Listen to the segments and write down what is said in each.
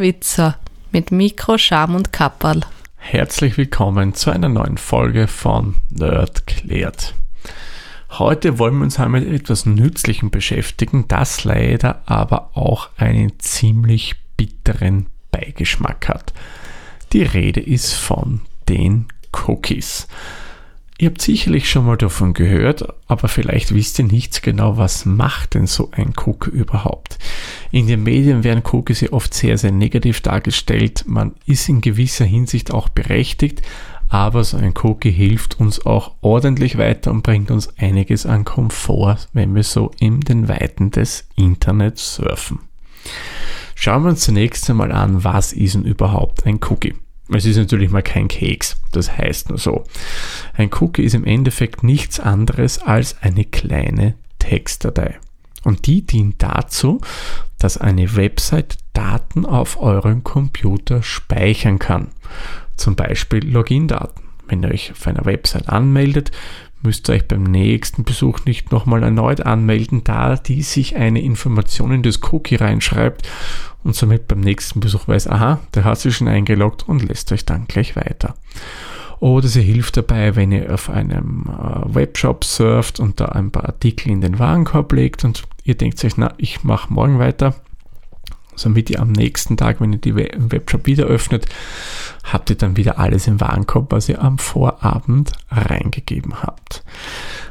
Witzer mit Mikro, Scham und Kapperl. Herzlich willkommen zu einer neuen Folge von Nerd klärt. Heute wollen wir uns einmal mit etwas Nützlichem beschäftigen, das leider aber auch einen ziemlich bitteren Beigeschmack hat. Die Rede ist von den Cookies. Ihr habt sicherlich schon mal davon gehört, aber vielleicht wisst ihr nicht genau, was macht denn so ein Cookie überhaupt. In den Medien werden Cookies ja oft sehr, sehr negativ dargestellt. Man ist in gewisser Hinsicht auch berechtigt, aber so ein Cookie hilft uns auch ordentlich weiter und bringt uns einiges an Komfort, wenn wir so in den Weiten des Internets surfen. Schauen wir uns zunächst einmal an, was ist denn überhaupt ein Cookie? Es ist natürlich mal kein Keks, das heißt nur so. Ein Cookie ist im Endeffekt nichts anderes als eine kleine Textdatei. Und die dient dazu, dass eine Website Daten auf eurem Computer speichern kann. Zum Beispiel Login-Daten. Wenn ihr euch auf einer Website anmeldet, müsst ihr euch beim nächsten Besuch nicht nochmal erneut anmelden, da die sich eine Information in das Cookie reinschreibt und somit beim nächsten Besuch weiß, aha, der hat sich schon eingeloggt und lässt euch dann gleich weiter. Oder sie hilft dabei, wenn ihr auf einem äh, Webshop surft und da ein paar Artikel in den Warenkorb legt und ihr denkt euch, na, ich mache morgen weiter, somit ihr am nächsten Tag, wenn ihr die Webshop wieder öffnet, habt ihr dann wieder alles im Warenkorb, was ihr am Vorabend reingegeben habt.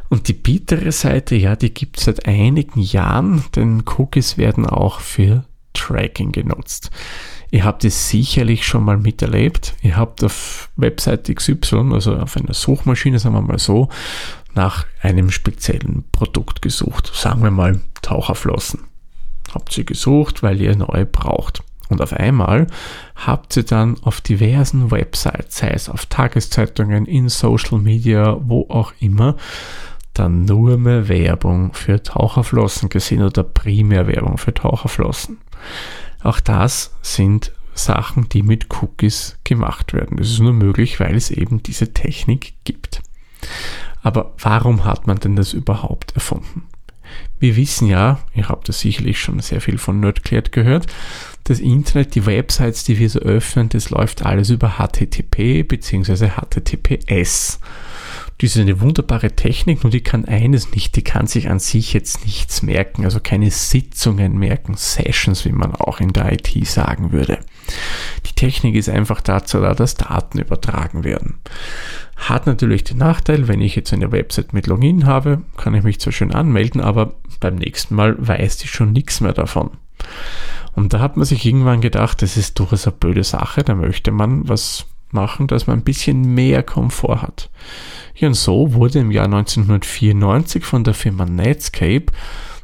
Und die bittere Seite, ja, die gibt es seit einigen Jahren, denn Cookies werden auch für Tracking genutzt. Ihr habt es sicherlich schon mal miterlebt. Ihr habt auf Website XY, also auf einer Suchmaschine, sagen wir mal so, nach einem speziellen Produkt gesucht. Sagen wir mal Taucherflossen. Habt sie gesucht, weil ihr neue braucht. Und auf einmal habt ihr dann auf diversen Websites, sei es auf Tageszeitungen, in Social Media, wo auch immer, dann nur mehr Werbung für Taucherflossen gesehen oder primär Werbung für Taucherflossen. Auch das sind Sachen, die mit Cookies gemacht werden. Das ist nur möglich, weil es eben diese Technik gibt. Aber warum hat man denn das überhaupt erfunden? Wir wissen ja, ihr habt das sicherlich schon sehr viel von Nerdclared gehört, das Internet, die Websites, die wir so öffnen, das läuft alles über HTTP bzw. HTTPS. Das ist eine wunderbare Technik, nur die kann eines nicht, die kann sich an sich jetzt nichts merken, also keine Sitzungen merken, Sessions, wie man auch in der IT sagen würde. Die Technik ist einfach dazu da, dass Daten übertragen werden. Hat natürlich den Nachteil, wenn ich jetzt eine Website mit Login habe, kann ich mich zwar schön anmelden, aber beim nächsten Mal weiß ich schon nichts mehr davon. Und da hat man sich irgendwann gedacht, das ist durchaus eine blöde Sache, da möchte man was machen, dass man ein bisschen mehr Komfort hat. Ja, und so wurde im Jahr 1994 von der Firma Netscape,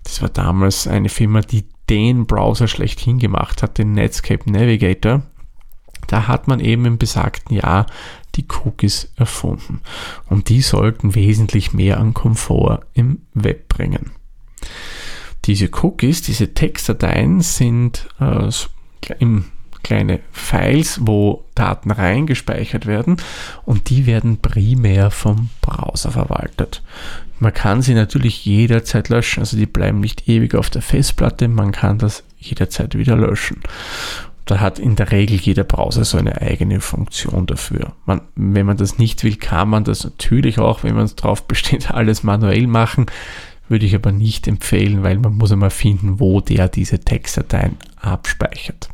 das war damals eine Firma, die den Browser schlechthin gemacht hat, den Netscape Navigator, da hat man eben im besagten Jahr die Cookies erfunden. Und die sollten wesentlich mehr an Komfort im Web bringen. Diese Cookies, diese Textdateien sind äh, im kleine Files, wo Daten reingespeichert werden und die werden primär vom Browser verwaltet. Man kann sie natürlich jederzeit löschen, also die bleiben nicht ewig auf der Festplatte, man kann das jederzeit wieder löschen. Da hat in der Regel jeder Browser so eine eigene Funktion dafür. Man, wenn man das nicht will, kann man das natürlich auch, wenn man es drauf besteht, alles manuell machen. Würde ich aber nicht empfehlen, weil man muss einmal finden, wo der diese Textdateien abspeichert.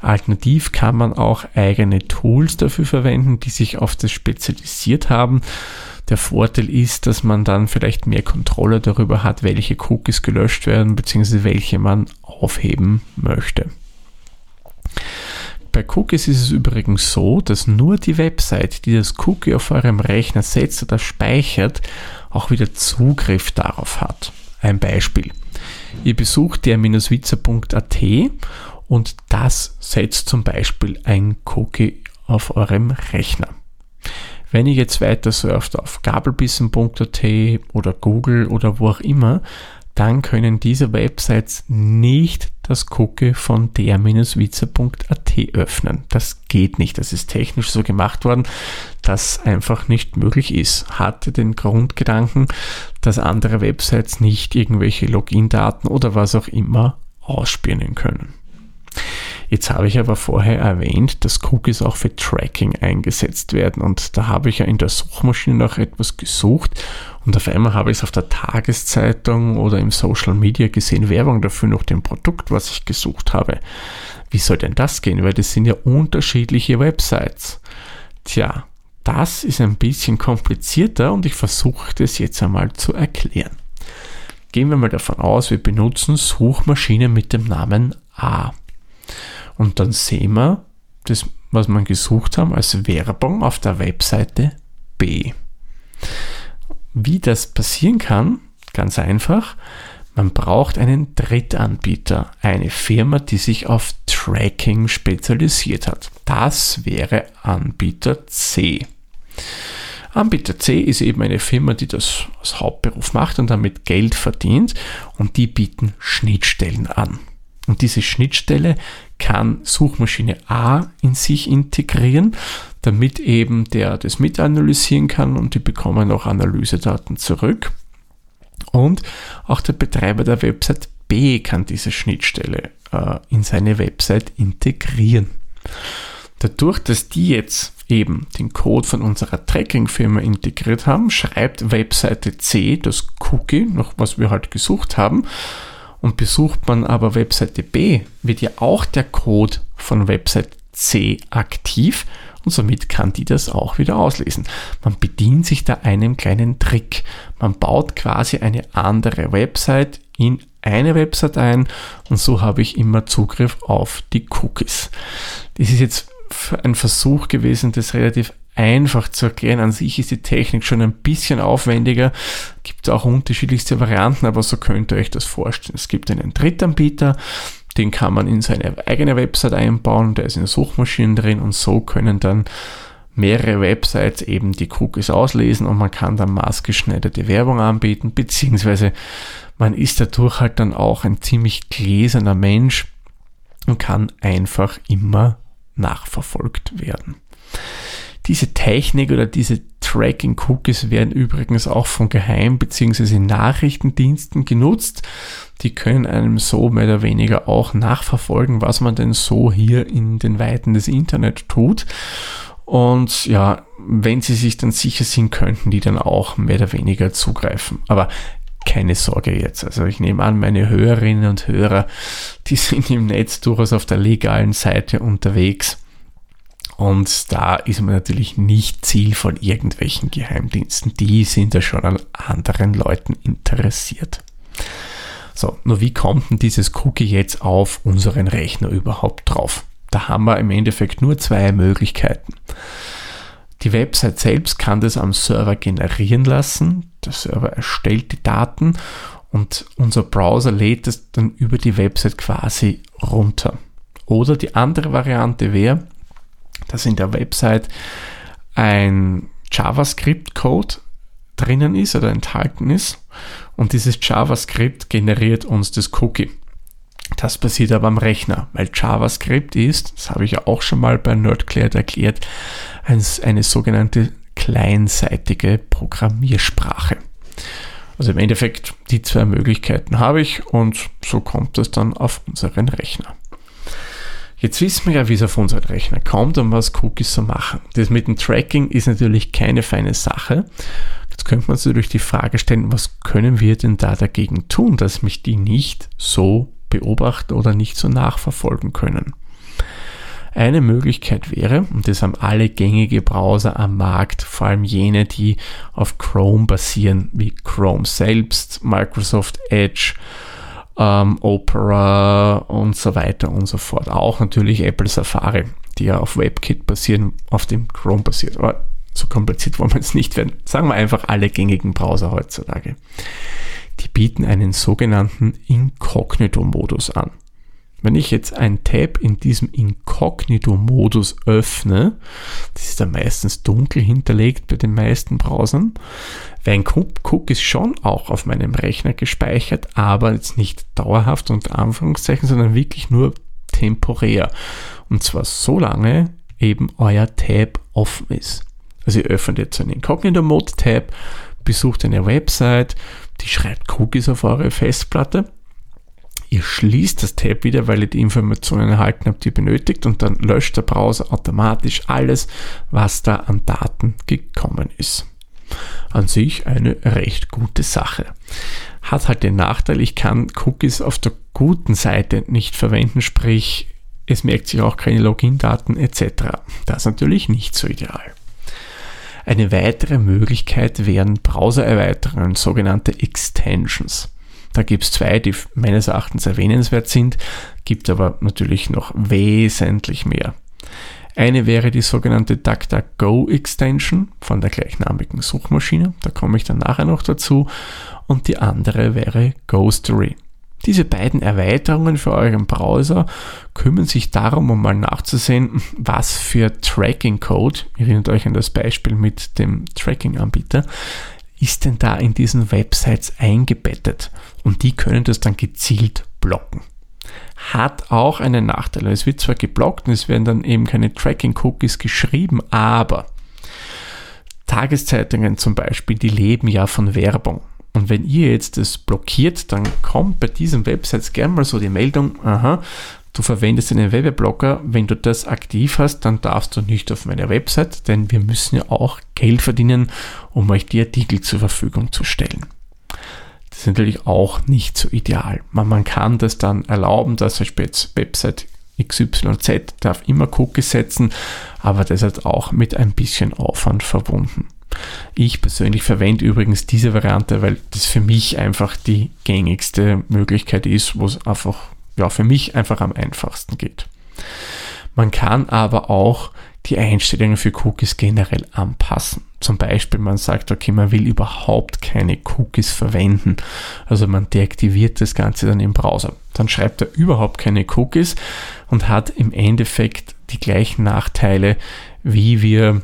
Alternativ kann man auch eigene Tools dafür verwenden, die sich auf das spezialisiert haben. Der Vorteil ist, dass man dann vielleicht mehr Kontrolle darüber hat, welche Cookies gelöscht werden bzw. welche man aufheben möchte. Bei Cookies ist es übrigens so, dass nur die Website, die das Cookie auf eurem Rechner setzt oder speichert, auch wieder Zugriff darauf hat. Ein Beispiel. Ihr besucht der-witzer.at und das setzt zum Beispiel ein Cookie auf eurem Rechner. Wenn ihr jetzt weiter surft auf gabelbissen.at oder Google oder wo auch immer, dann können diese Websites nicht das Cookie von der-witzer.at öffnen. Das geht nicht. Das ist technisch so gemacht worden, dass einfach nicht möglich ist. Hatte den Grundgedanken, dass andere Websites nicht irgendwelche Login-Daten oder was auch immer ausspielen können. Jetzt habe ich aber vorher erwähnt, dass Cookies auch für Tracking eingesetzt werden und da habe ich ja in der Suchmaschine nach etwas gesucht und auf einmal habe ich es auf der Tageszeitung oder im Social Media gesehen, Werbung dafür nach dem Produkt, was ich gesucht habe. Wie soll denn das gehen? Weil das sind ja unterschiedliche Websites. Tja, das ist ein bisschen komplizierter und ich versuche das jetzt einmal zu erklären. Gehen wir mal davon aus, wir benutzen Suchmaschinen mit dem Namen A. Und dann sehen wir das, was wir gesucht haben, als Werbung auf der Webseite B. Wie das passieren kann, ganz einfach, man braucht einen Drittanbieter, eine Firma, die sich auf Tracking spezialisiert hat. Das wäre Anbieter C. Anbieter C ist eben eine Firma, die das als Hauptberuf macht und damit Geld verdient und die bieten Schnittstellen an. Und diese Schnittstelle kann Suchmaschine A in sich integrieren, damit eben der das mit analysieren kann und die bekommen auch Analysedaten zurück. Und auch der Betreiber der Website B kann diese Schnittstelle äh, in seine Website integrieren. Dadurch, dass die jetzt eben den Code von unserer Tracking-Firma integriert haben, schreibt Webseite C das Cookie, noch was wir halt gesucht haben, und besucht man aber Webseite B, wird ja auch der Code von Website C aktiv und somit kann die das auch wieder auslesen. Man bedient sich da einem kleinen Trick. Man baut quasi eine andere Website in eine Website ein und so habe ich immer Zugriff auf die Cookies. Das ist jetzt ein Versuch gewesen, das relativ einfach zu erklären. An sich ist die Technik schon ein bisschen aufwendiger. Gibt auch unterschiedlichste Varianten, aber so könnt ihr euch das vorstellen. Es gibt einen Drittanbieter, den kann man in seine eigene Website einbauen, der ist in Suchmaschinen drin und so können dann mehrere Websites eben die Cookies auslesen und man kann dann maßgeschneiderte Werbung anbieten, beziehungsweise man ist dadurch halt dann auch ein ziemlich gläserner Mensch und kann einfach immer nachverfolgt werden. Diese Technik oder diese Tracking-Cookies werden übrigens auch von Geheim- bzw. Nachrichtendiensten genutzt. Die können einem so mehr oder weniger auch nachverfolgen, was man denn so hier in den Weiten des Internet tut. Und ja, wenn sie sich dann sicher sind, könnten die dann auch mehr oder weniger zugreifen. Aber keine Sorge jetzt. Also ich nehme an, meine Hörerinnen und Hörer, die sind im Netz durchaus auf der legalen Seite unterwegs. Und da ist man natürlich nicht Ziel von irgendwelchen Geheimdiensten. Die sind ja schon an anderen Leuten interessiert. So, nur wie kommt denn dieses Cookie jetzt auf unseren Rechner überhaupt drauf? Da haben wir im Endeffekt nur zwei Möglichkeiten. Die Website selbst kann das am Server generieren lassen. Der Server erstellt die Daten und unser Browser lädt es dann über die Website quasi runter. Oder die andere Variante wäre, dass in der Website ein JavaScript-Code drinnen ist oder enthalten ist und dieses JavaScript generiert uns das Cookie. Das passiert aber am Rechner, weil JavaScript ist, das habe ich ja auch schon mal bei Nerdclared erklärt, eine sogenannte kleinseitige Programmiersprache. Also im Endeffekt die zwei Möglichkeiten habe ich und so kommt es dann auf unseren Rechner. Jetzt wissen wir ja, wie es auf unseren Rechner kommt und was Cookies so machen. Das mit dem Tracking ist natürlich keine feine Sache. Jetzt könnte man sich durch die Frage stellen, was können wir denn da dagegen tun, dass mich die nicht so beobachten oder nicht so nachverfolgen können. Eine Möglichkeit wäre, und das haben alle gängige Browser am Markt, vor allem jene, die auf Chrome basieren, wie Chrome selbst, Microsoft Edge, ähm, Opera und so weiter und so fort. Auch natürlich Apple Safari, die ja auf WebKit basieren, auf dem Chrome basiert. Aber so kompliziert wollen wir es nicht werden. Sagen wir einfach alle gängigen Browser heutzutage die bieten einen sogenannten Inkognito-Modus an. Wenn ich jetzt ein Tab in diesem Inkognito-Modus öffne, das ist dann meistens dunkel hinterlegt bei den meisten Browsern, wäre ein Cookies schon auch auf meinem Rechner gespeichert, aber jetzt nicht dauerhaft unter Anführungszeichen, sondern wirklich nur temporär. Und zwar so lange eben euer Tab offen ist. Also ihr öffnet jetzt einen Inkognito-Mode-Tab, besucht eine Website, die schreibt Cookies auf eure Festplatte. Ihr schließt das Tab wieder, weil ihr die Informationen erhalten habt, die ihr benötigt und dann löscht der Browser automatisch alles, was da an Daten gekommen ist. An sich eine recht gute Sache. Hat halt den Nachteil, ich kann Cookies auf der guten Seite nicht verwenden, sprich es merkt sich auch keine Login-Daten etc. Das ist natürlich nicht so ideal. Eine weitere Möglichkeit wären Browser-Erweiterungen, sogenannte Extensions. Da gibt es zwei, die meines Erachtens erwähnenswert sind, gibt aber natürlich noch wesentlich mehr. Eine wäre die sogenannte DuckDuckGo Extension von der gleichnamigen Suchmaschine, da komme ich dann nachher noch dazu, und die andere wäre Ghostery. Diese beiden Erweiterungen für euren Browser kümmern sich darum, um mal nachzusehen, was für Tracking-Code, erinnert euch an das Beispiel mit dem Tracking-Anbieter, ist denn da in diesen Websites eingebettet und die können das dann gezielt blocken. Hat auch einen Nachteil. Es wird zwar geblockt und es werden dann eben keine Tracking-Cookies geschrieben, aber Tageszeitungen zum Beispiel, die leben ja von Werbung. Und wenn ihr jetzt das blockiert, dann kommt bei diesen Websites gerne mal so die Meldung, aha, du verwendest einen Werbeblocker, wenn du das aktiv hast, dann darfst du nicht auf meine Website, denn wir müssen ja auch Geld verdienen, um euch die Artikel zur Verfügung zu stellen. Ist natürlich auch nicht so ideal. Man, man kann das dann erlauben, dass Beispiel jetzt Website XYZ darf immer Cookies setzen, aber das ist auch mit ein bisschen Aufwand verbunden. Ich persönlich verwende übrigens diese Variante, weil das für mich einfach die gängigste Möglichkeit ist, wo es einfach, ja, für mich einfach am einfachsten geht. Man kann aber auch die Einstellungen für Cookies generell anpassen. Zum Beispiel, man sagt, okay, man will überhaupt keine Cookies verwenden. Also man deaktiviert das Ganze dann im Browser. Dann schreibt er überhaupt keine Cookies und hat im Endeffekt die gleichen Nachteile, wie wir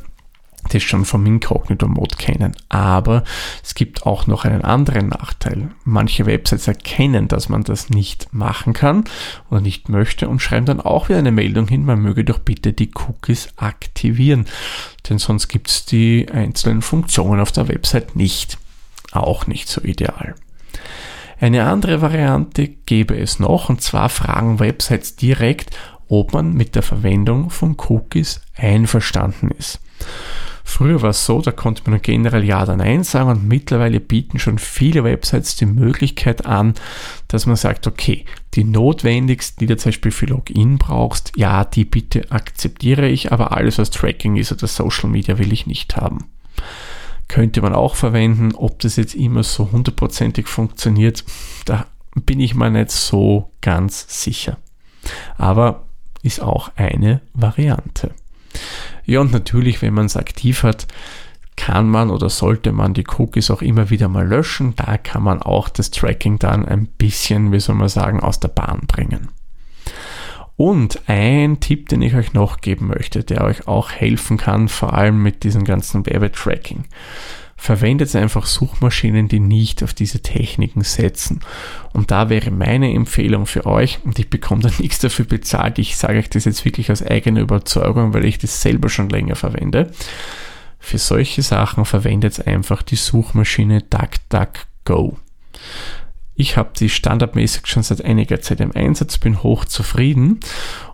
das schon vom Incognito-Mode kennen. Aber es gibt auch noch einen anderen Nachteil. Manche Websites erkennen, dass man das nicht machen kann oder nicht möchte und schreiben dann auch wieder eine Meldung hin, man möge doch bitte die Cookies aktivieren. Denn sonst gibt es die einzelnen Funktionen auf der Website nicht. Auch nicht so ideal. Eine andere Variante gäbe es noch, und zwar fragen Websites direkt, ob man mit der Verwendung von Cookies einverstanden ist. Früher war es so, da konnte man generell Ja oder Nein sagen und mittlerweile bieten schon viele Websites die Möglichkeit an, dass man sagt, okay, die notwendigsten, die du zum Beispiel für Login brauchst, ja, die bitte akzeptiere ich, aber alles, was Tracking ist oder Social Media, will ich nicht haben. Könnte man auch verwenden, ob das jetzt immer so hundertprozentig funktioniert, da bin ich mir nicht so ganz sicher. Aber ist auch eine Variante. Ja, und natürlich, wenn man es aktiv hat, kann man oder sollte man die Cookies auch immer wieder mal löschen. Da kann man auch das Tracking dann ein bisschen, wie soll man sagen, aus der Bahn bringen. Und ein Tipp, den ich euch noch geben möchte, der euch auch helfen kann, vor allem mit diesem ganzen Werbetracking verwendet einfach Suchmaschinen, die nicht auf diese Techniken setzen. Und da wäre meine Empfehlung für euch, und ich bekomme da nichts dafür bezahlt, ich sage euch das jetzt wirklich aus eigener Überzeugung, weil ich das selber schon länger verwende. Für solche Sachen verwendet einfach die Suchmaschine DuckDuckGo. Ich habe die standardmäßig schon seit einiger Zeit im Einsatz, bin hoch zufrieden.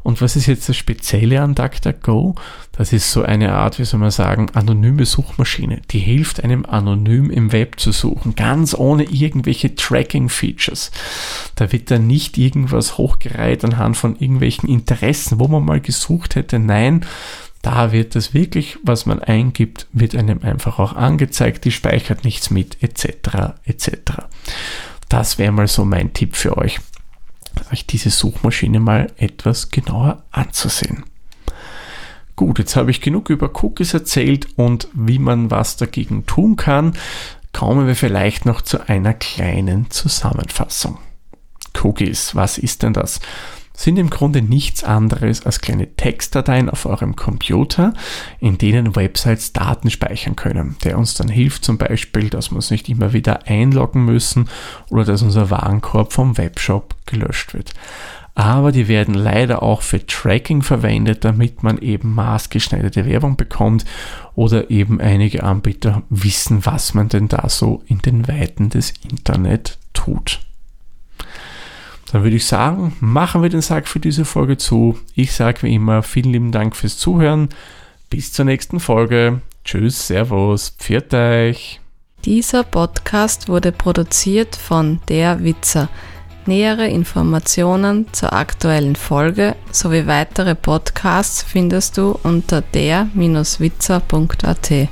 Und was ist jetzt das Spezielle an DuckDuckGo? Das ist so eine Art, wie soll man sagen, anonyme Suchmaschine. Die hilft einem anonym im Web zu suchen, ganz ohne irgendwelche Tracking-Features. Da wird dann nicht irgendwas hochgereiht anhand von irgendwelchen Interessen, wo man mal gesucht hätte. Nein, da wird das wirklich, was man eingibt, wird einem einfach auch angezeigt, die speichert nichts mit, etc. etc. Das wäre mal so mein Tipp für euch, euch diese Suchmaschine mal etwas genauer anzusehen. Gut, jetzt habe ich genug über Cookies erzählt und wie man was dagegen tun kann. Kommen wir vielleicht noch zu einer kleinen Zusammenfassung. Cookies, was ist denn das? Sind im Grunde nichts anderes als kleine Textdateien auf eurem Computer, in denen Websites Daten speichern können, der uns dann hilft zum Beispiel, dass wir uns nicht immer wieder einloggen müssen oder dass unser Warenkorb vom Webshop gelöscht wird. Aber die werden leider auch für Tracking verwendet, damit man eben maßgeschneiderte Werbung bekommt oder eben einige Anbieter wissen, was man denn da so in den Weiten des Internet tut. Dann würde ich sagen, machen wir den Sack für diese Folge zu. Ich sage wie immer vielen lieben Dank fürs Zuhören. Bis zur nächsten Folge. Tschüss, Servus, pfiat euch. Dieser Podcast wurde produziert von Der Witzer. Nähere Informationen zur aktuellen Folge sowie weitere Podcasts findest du unter der-witzer.at.